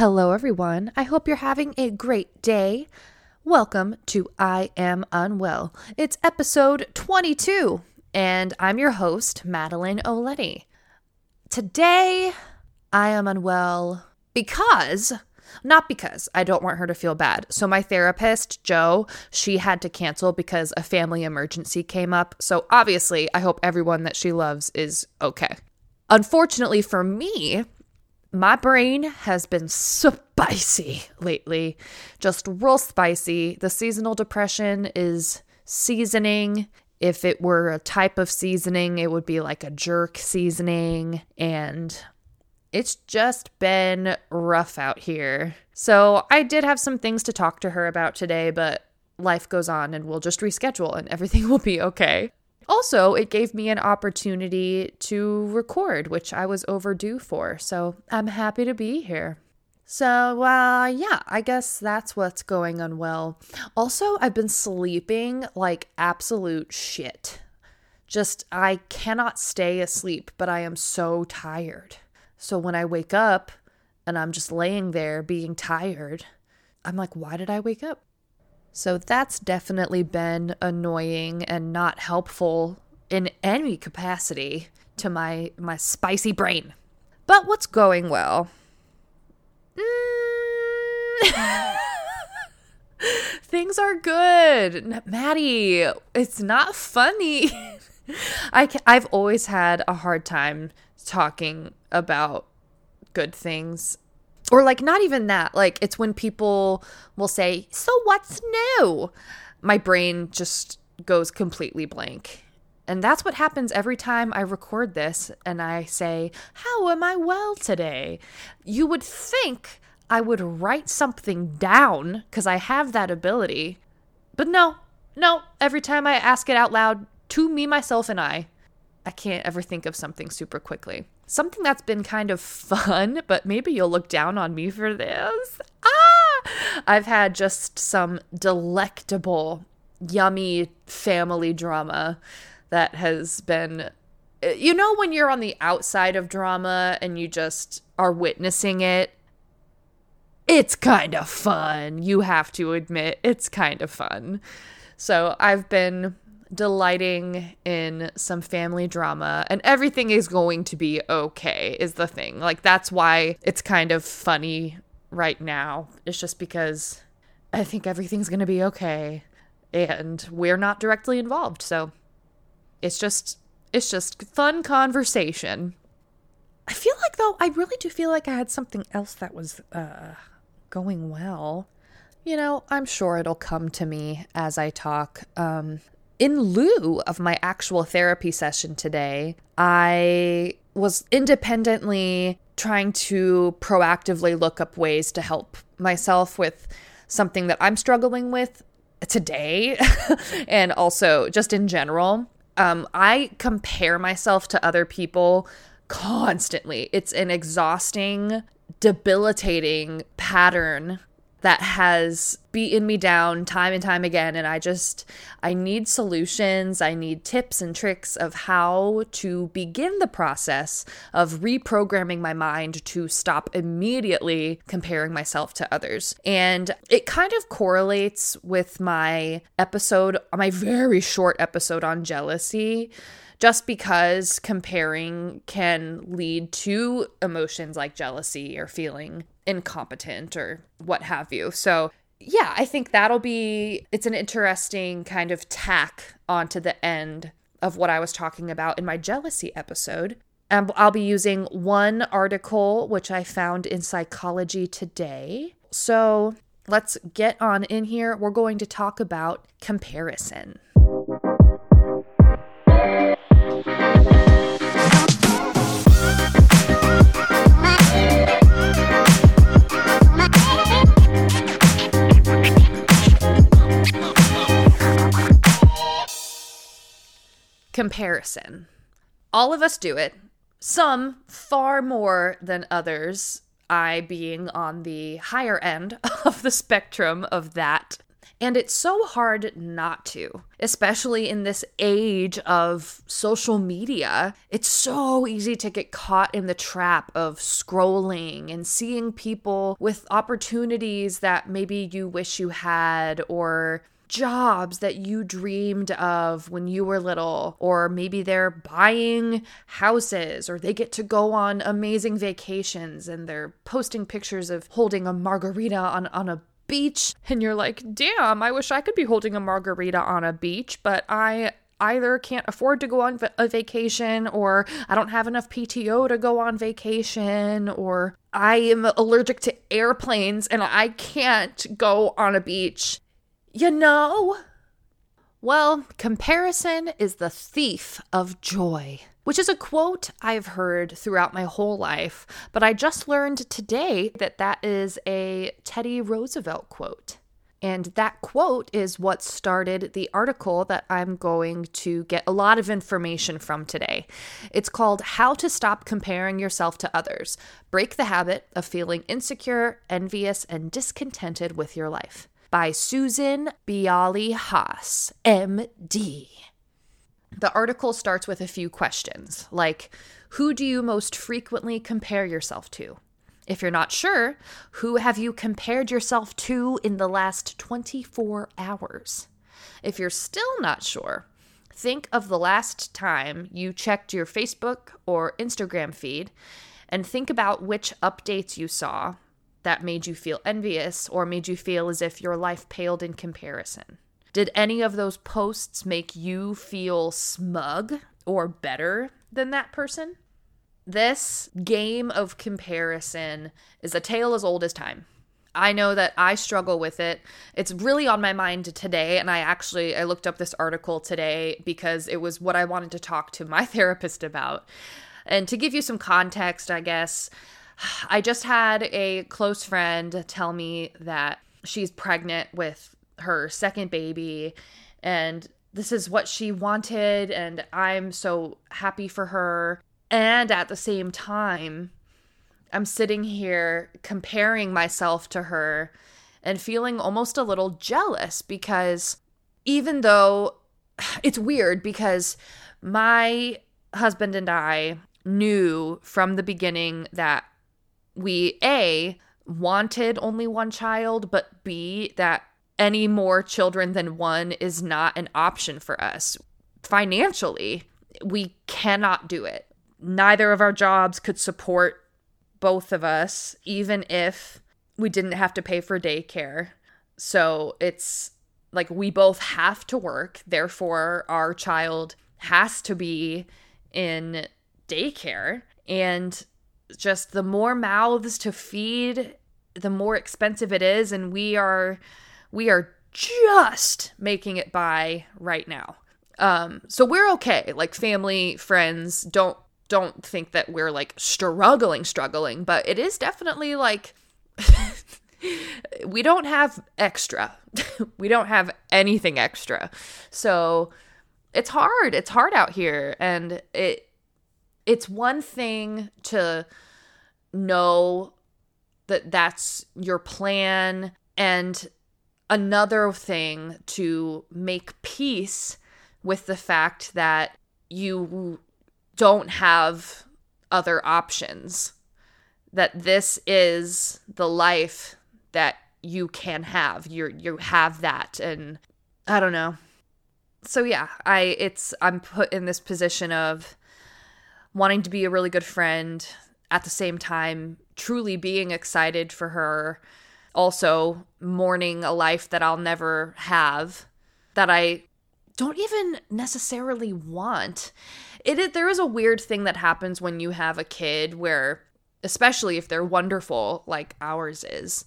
Hello, everyone. I hope you're having a great day. Welcome to I Am Unwell. It's episode 22, and I'm your host, Madeline Oletti. Today, I am unwell because, not because I don't want her to feel bad. So, my therapist, Joe, she had to cancel because a family emergency came up. So, obviously, I hope everyone that she loves is okay. Unfortunately for me, my brain has been spicy lately. Just real spicy. The seasonal depression is seasoning. If it were a type of seasoning, it would be like a jerk seasoning. And it's just been rough out here. So I did have some things to talk to her about today, but life goes on and we'll just reschedule and everything will be okay. Also, it gave me an opportunity to record, which I was overdue for. So I'm happy to be here. So, uh, yeah, I guess that's what's going on well. Also, I've been sleeping like absolute shit. Just, I cannot stay asleep, but I am so tired. So when I wake up and I'm just laying there being tired, I'm like, why did I wake up? So that's definitely been annoying and not helpful in any capacity to my my spicy brain. But what's going well? Mm. Things are good. Maddie, it's not funny. I I've always had a hard time talking about good things or like not even that. Like it's when people will say so what's new? My brain just goes completely blank. And that's what happens every time i record this and i say how am i well today? You would think i would write something down because i have that ability. But no no. Every time i ask it out loud to me myself and i i can't ever think of something super quickly something that's been kind of fun, but maybe you'll look down on me for this. Ah! I've had just some delectable, yummy family drama that has been. You know, when you're on the outside of drama and you just are witnessing it, it's kind of fun. You have to admit, it's kind of fun. So I've been delighting in some family drama and everything is going to be okay is the thing. Like that's why it's kind of funny right now. It's just because I think everything's going to be okay and we're not directly involved. So it's just it's just fun conversation. I feel like though I really do feel like I had something else that was uh going well. You know, I'm sure it'll come to me as I talk. Um in lieu of my actual therapy session today, I was independently trying to proactively look up ways to help myself with something that I'm struggling with today and also just in general. Um, I compare myself to other people constantly. It's an exhausting, debilitating pattern that has beaten me down time and time again. And i just i need solutions. I need tips and tricks of how to begin the process of reprogramming my mind to stop immediately comparing myself to others. And it kind of correlates with my episode my very short episode on jealousy just because comparing can lead to emotions like jealousy or feeling incompetent or what have you. So, yeah, I think that'll be it's an interesting kind of tack onto the end of what I was talking about in my jealousy episode. And I'll be using one article which I found in Psychology Today. So, let's get on in here. We're going to talk about comparison. Comparison. All of us do it, some far more than others, I being on the higher end of the spectrum of that. And it's so hard not to, especially in this age of social media. It's so easy to get caught in the trap of scrolling and seeing people with opportunities that maybe you wish you had or jobs that you dreamed of when you were little, or maybe they're buying houses, or they get to go on amazing vacations and they're posting pictures of holding a margarita on, on a beach. And you're like, damn, I wish I could be holding a margarita on a beach, but I either can't afford to go on a vacation or I don't have enough PTO to go on vacation or I am allergic to airplanes and I can't go on a beach. You know? Well, comparison is the thief of joy, which is a quote I've heard throughout my whole life, but I just learned today that that is a Teddy Roosevelt quote. And that quote is what started the article that I'm going to get a lot of information from today. It's called How to Stop Comparing Yourself to Others Break the Habit of Feeling Insecure, Envious, and Discontented with Your Life by Susan Biali Haas, MD. The article starts with a few questions like Who do you most frequently compare yourself to? If you're not sure, who have you compared yourself to in the last 24 hours? If you're still not sure, think of the last time you checked your Facebook or Instagram feed and think about which updates you saw that made you feel envious or made you feel as if your life paled in comparison? Did any of those posts make you feel smug or better than that person? This game of comparison is a tale as old as time. I know that I struggle with it. It's really on my mind today and I actually I looked up this article today because it was what I wanted to talk to my therapist about. And to give you some context, I guess, I just had a close friend tell me that she's pregnant with her second baby and this is what she wanted and I'm so happy for her. And at the same time, I'm sitting here comparing myself to her and feeling almost a little jealous because even though it's weird because my husband and I knew from the beginning that we A, wanted only one child, but B, that any more children than one is not an option for us. Financially, we cannot do it. Neither of our jobs could support both of us, even if we didn't have to pay for daycare. So it's like we both have to work, therefore, our child has to be in daycare. And just the more mouths to feed, the more expensive it is and we are we are just making it by right now. Um so we're okay. Like family, friends, don't don't think that we're like struggling struggling, but it is definitely like we don't have extra. we don't have anything extra. So it's hard. It's hard out here and it it's one thing to know that that's your plan and another thing to make peace with the fact that you don't have other options that this is the life that you can have. You you have that and i don't know. So yeah i it's i'm put in this position of wanting to be a really good friend at the same time truly being excited for her also mourning a life that I'll never have that I don't even necessarily want. It there is a weird thing that happens when you have a kid where especially if they're wonderful like ours is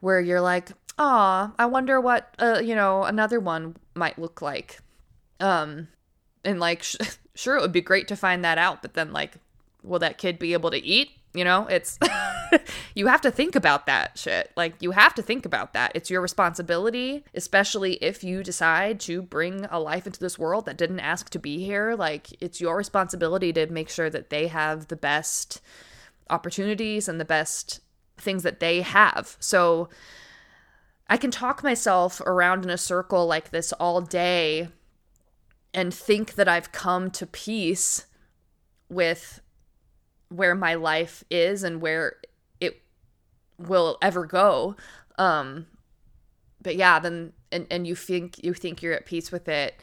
where you're like, "Ah, I wonder what uh, you know, another one might look like." Um and like sure it would be great to find that out but then like will that kid be able to eat? You know it's you have to think about that shit. Like you have to think about that. It's your responsibility especially if you decide to bring a life into this world that didn't ask to be here. Like it's your responsibility to make sure that they have the best opportunities and the best things that they have. So I can talk myself around in a circle like this all day and think that I've come to peace with where my life is and where it will ever go. Um but yeah, then and and you think you think you're at peace with it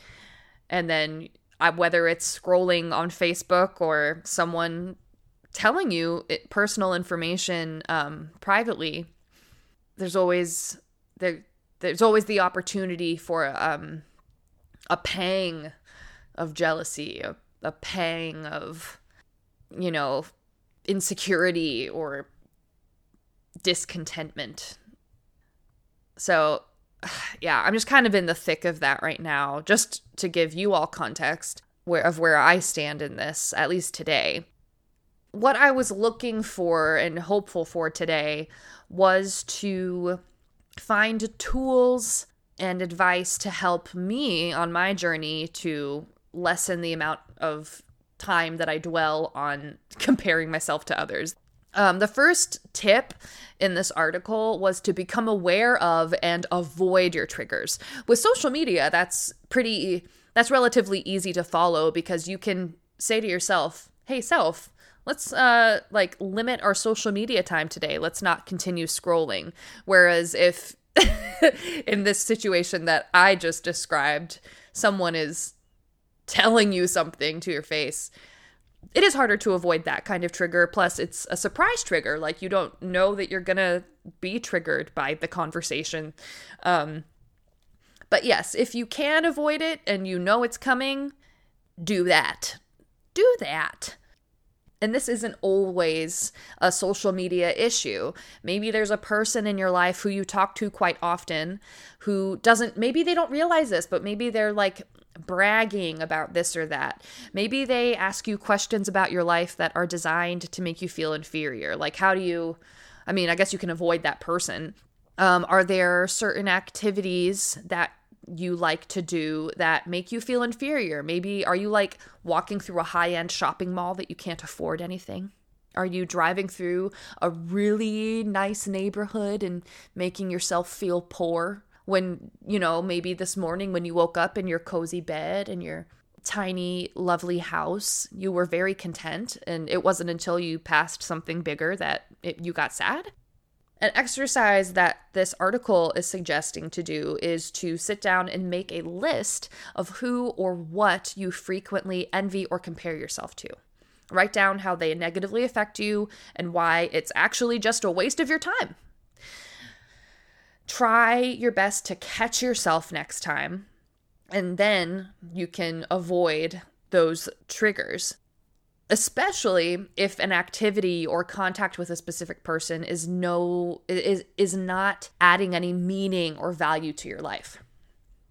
and then I, whether it's scrolling on Facebook or someone telling you it, personal information um, privately, there's always there there's always the opportunity for um, a pang of jealousy, a, a pang of you know insecurity or discontentment. So, yeah, I'm just kind of in the thick of that right now. Just to give you all context where of where I stand in this, at least today. What I was looking for and hopeful for today was to find tools and advice to help me on my journey to lessen the amount of time that I dwell on comparing myself to others. Um, the first tip in this article was to become aware of and avoid your triggers. With social media, that's pretty, that's relatively easy to follow because you can say to yourself, hey, self, let's uh like limit our social media time today let's not continue scrolling whereas if in this situation that i just described someone is telling you something to your face it is harder to avoid that kind of trigger. Plus it's a surprise trigger. Like you don't know that you're gonna be triggered by the conversation. Um but yes if you can avoid it and you know it's coming do that. Do that. And this isn't always a social media issue. Maybe there's a person in your life who you talk to quite often who doesn't, maybe they don't realize this, but maybe they're like bragging about this or that. Maybe they ask you questions about your life that are designed to make you feel inferior. Like, how do you, I mean, I guess you can avoid that person. Um, are there certain activities that you like to do that make you feel inferior? Maybe are you like walking through a high end shopping mall that you can't afford anything? Are you driving through a really nice neighborhood and making yourself feel poor when, you know, maybe this morning when you woke up in your cozy bed and your tiny, lovely house, you were very content and it wasn't until you passed something bigger that it, you got sad? An exercise that this article is suggesting to do is to sit down and make a list of who or what you frequently envy or compare yourself to. Write down how they negatively affect you and why it's actually just a waste of your time. Try your best to catch yourself next time, and then you can avoid those triggers especially if an activity or contact with a specific person is no is is not adding any meaning or value to your life.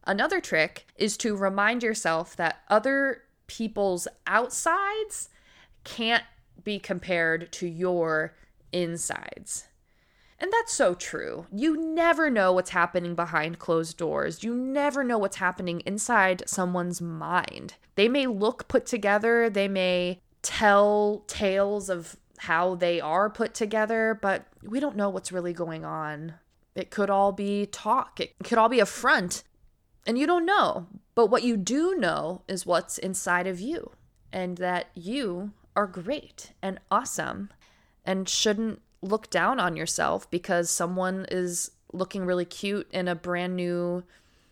Another trick is to remind yourself that other people's outsides can't be compared to your insides. And that's so true. You never know what's happening behind closed doors. You never know what's happening inside someone's mind. They may look put together, they may tell tales of how they are put together, but we don't know what's really going on. It could all be talk, it could all be a front, and you don't know. But what you do know is what's inside of you, and that you are great and awesome and shouldn't look down on yourself because someone is looking really cute in a brand new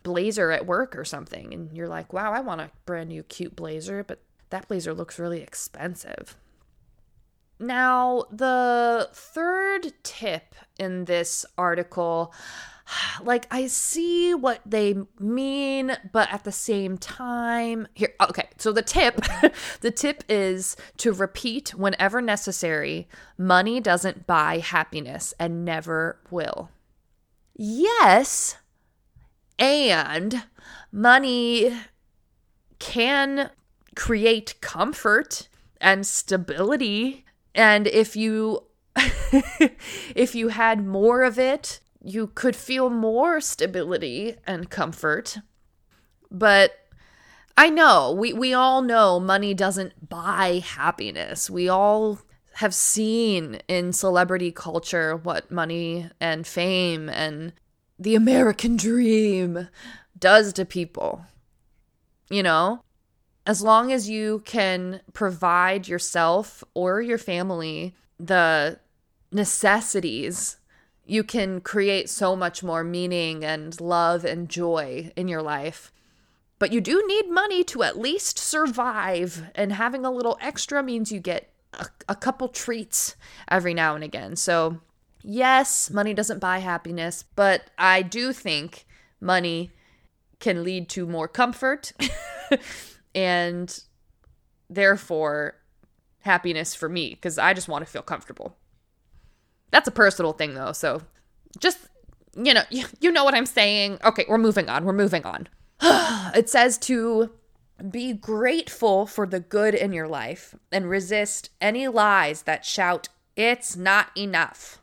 blazer at work or something. And you're like, wow, I want a brand new cute blazer, but that blazer looks really expensive. Now, the third tip in this article, like I see what they mean, but at the same time, here, oh, okay, so the tip, the tip is to repeat whenever necessary money doesn't buy happiness and never will. Yes, and money can create comfort and stability. And if you if you had more of it, you could feel more stability and comfort. But I know, we, we all know money doesn't buy happiness. We all have seen in celebrity culture what money and fame and the American dream does to people. You know, as long as you can provide yourself or your family the necessities, you can create so much more meaning and love and joy in your life. But you do need money to at least survive, and having a little extra means you get a, a couple treats every now and again. So, yes, money doesn't buy happiness, but I do think money can lead to more comfort and therefore happiness for me because I just want to feel comfortable. That's a personal thing though, so just you know, you, you know what I'm saying. Okay, we're moving on. We're moving on. it says to be grateful for the good in your life and resist any lies that shout it's not enough.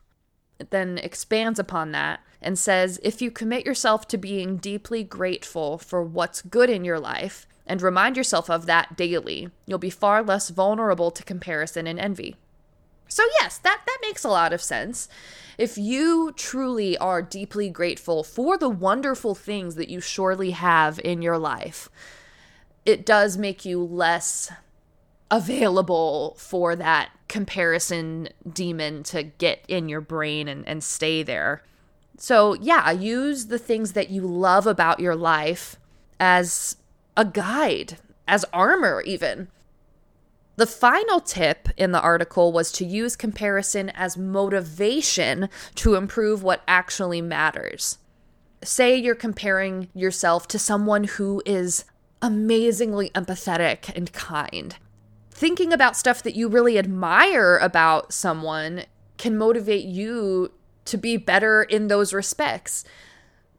It then expands upon that and says if you commit yourself to being deeply grateful for what's good in your life and remind yourself of that daily, you'll be far less vulnerable to comparison and envy. So yes, that that makes a lot of sense. If you truly are deeply grateful for the wonderful things that you surely have in your life, it does make you less available for that comparison demon to get in your brain and, and stay there. So, yeah, use the things that you love about your life as a guide, as armor, even. The final tip in the article was to use comparison as motivation to improve what actually matters. Say you're comparing yourself to someone who is amazingly empathetic and kind. Thinking about stuff that you really admire about someone can motivate you to be better in those respects.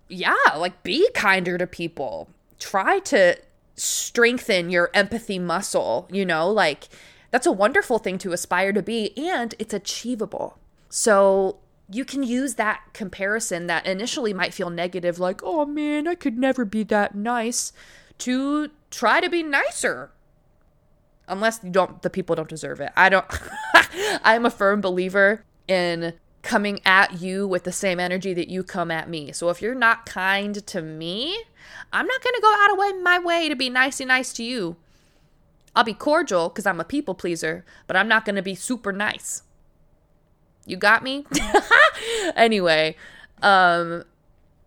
Yeah, like be kinder to people. Try to strengthen your empathy muscle, you know, like that's a wonderful thing to aspire to be and it's achievable. So you can use that comparison that initially might feel negative, like, oh man, I could never be that nice, to try to be nicer. Unless you don't, the people don't deserve it. I don't, I'm a firm believer in coming at you with the same energy that you come at me. So if you're not kind to me, I'm not going to go out of my way to be nice and nice to you. I'll be cordial because I'm a people pleaser, but I'm not going to be super nice. You got me? anyway, um,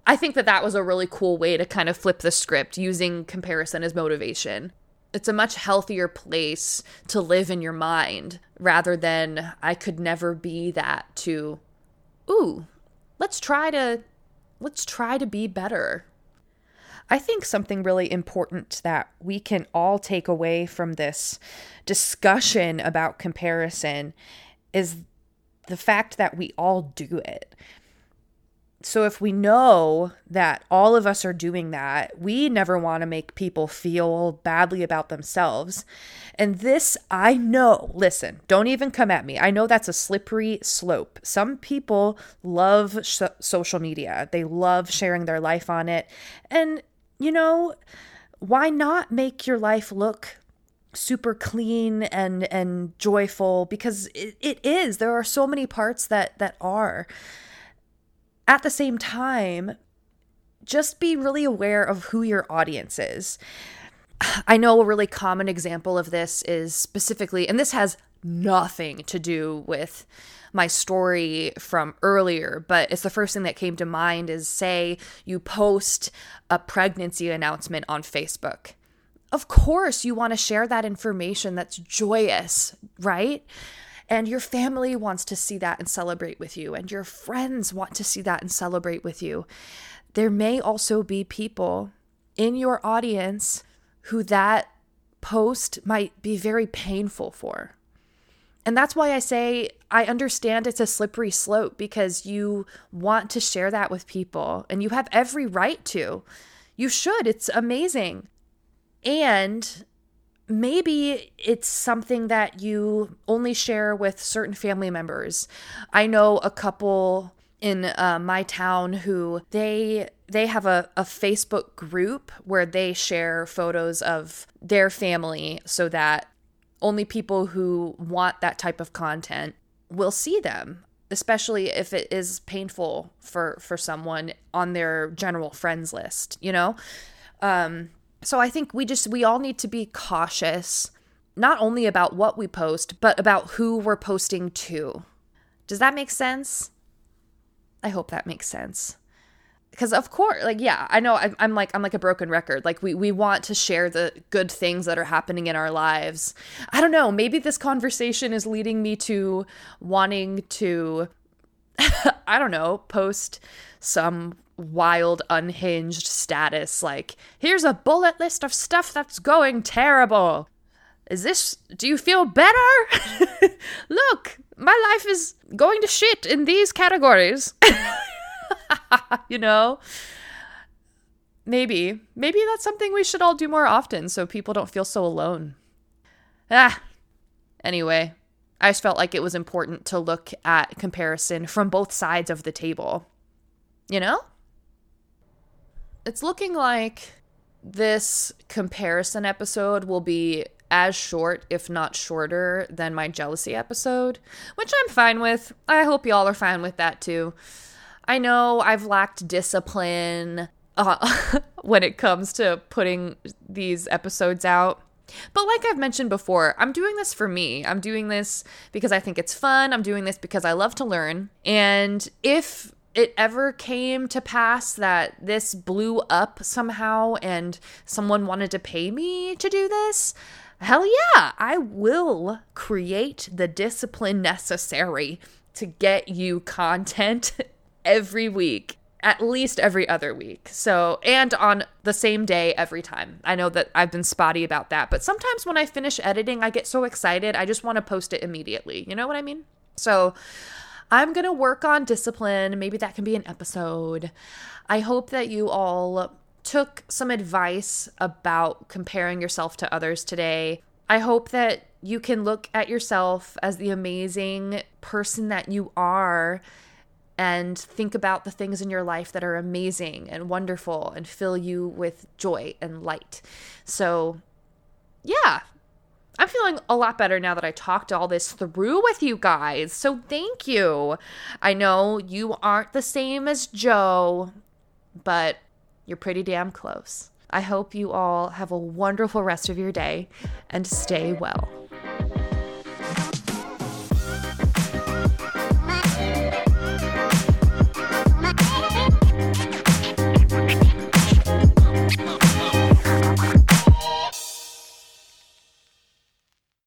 I think that that was a really cool way to kind of flip the script using comparison as motivation. It's a much healthier place to live in your mind rather than I could never be that to ooh, let's try to let's try to be better. I think something really important that we can all take away from this discussion about comparison is the fact that we all do it. So if we know that all of us are doing that, we never want to make people feel badly about themselves. And this, I know, listen, don't even come at me. I know that's a slippery slope. Some people love sh- social media, they love sharing their life on it. And, you know, why not make your life look super clean and and joyful because it, it is there are so many parts that that are at the same time, just be really aware of who your audience is. I know a really common example of this is specifically, and this has nothing to do with my story from earlier, but it's the first thing that came to mind is say you post a pregnancy announcement on Facebook. Of course, you want to share that information that's joyous, right? And your family wants to see that and celebrate with you, and your friends want to see that and celebrate with you. There may also be people in your audience who that post might be very painful for. And that's why I say I understand it's a slippery slope because you want to share that with people and you have every right to. You should. It's amazing. And maybe it's something that you only share with certain family members. I know a couple in uh, my town who they they have a, a Facebook group where they share photos of their family so that only people who want that type of content will see them. especially if it is painful for for someone on their general friends list, you know? Um so I think we just we all need to be cautious not only about what we post, but about who we're posting to. Does that make sense? I hope that makes sense. Because of course, like yeah, I know I'm, I'm like I'm like a broken record. Like we we want to share the good things that are happening in our lives. I don't know. Maybe this conversation is leading me to wanting to, I don't know, post some wild unhinged status like here's a bullet list of stuff that's going terrible. Is this do you feel better? Look my life is going to shit in these categories. You know? Maybe. Maybe that's something we should all do more often so people don't feel so alone. Ah. Anyway i just felt like it was important to look at comparison from both sides of the table. You know it's looking like this comparison episode will be as short, if not shorter, than my jealousy episode, which I'm fine with. I hope y'all are fine with that too. I know I've lacked discipline uh, when it comes to putting these episodes out. But like I've mentioned before, I'm doing this for me. I'm doing this because I think it's fun. I'm doing this because I love to learn. And if it ever came to pass that this blew up somehow and someone wanted to pay me to do this, hell yeah, I will create the discipline necessary to get you content every week, at least every other week. So, and on the same day every time. I know that I've been spotty about that, but sometimes when I finish editing, I get so excited, I just want to post it immediately. You know what I mean? So, I'm going to work on discipline. Maybe that can be an episode. I hope that you all took some advice about comparing yourself to others today. I hope that you can look at yourself as the amazing person that you are and think about the things in your life that are amazing and wonderful and fill you with joy and light. So, yeah, I'm feeling a lot better now that I talked all this through with you guys. So, thank you. I know you aren't the same as Joe, but you're pretty damn close. I hope you all have a wonderful rest of your day and stay well.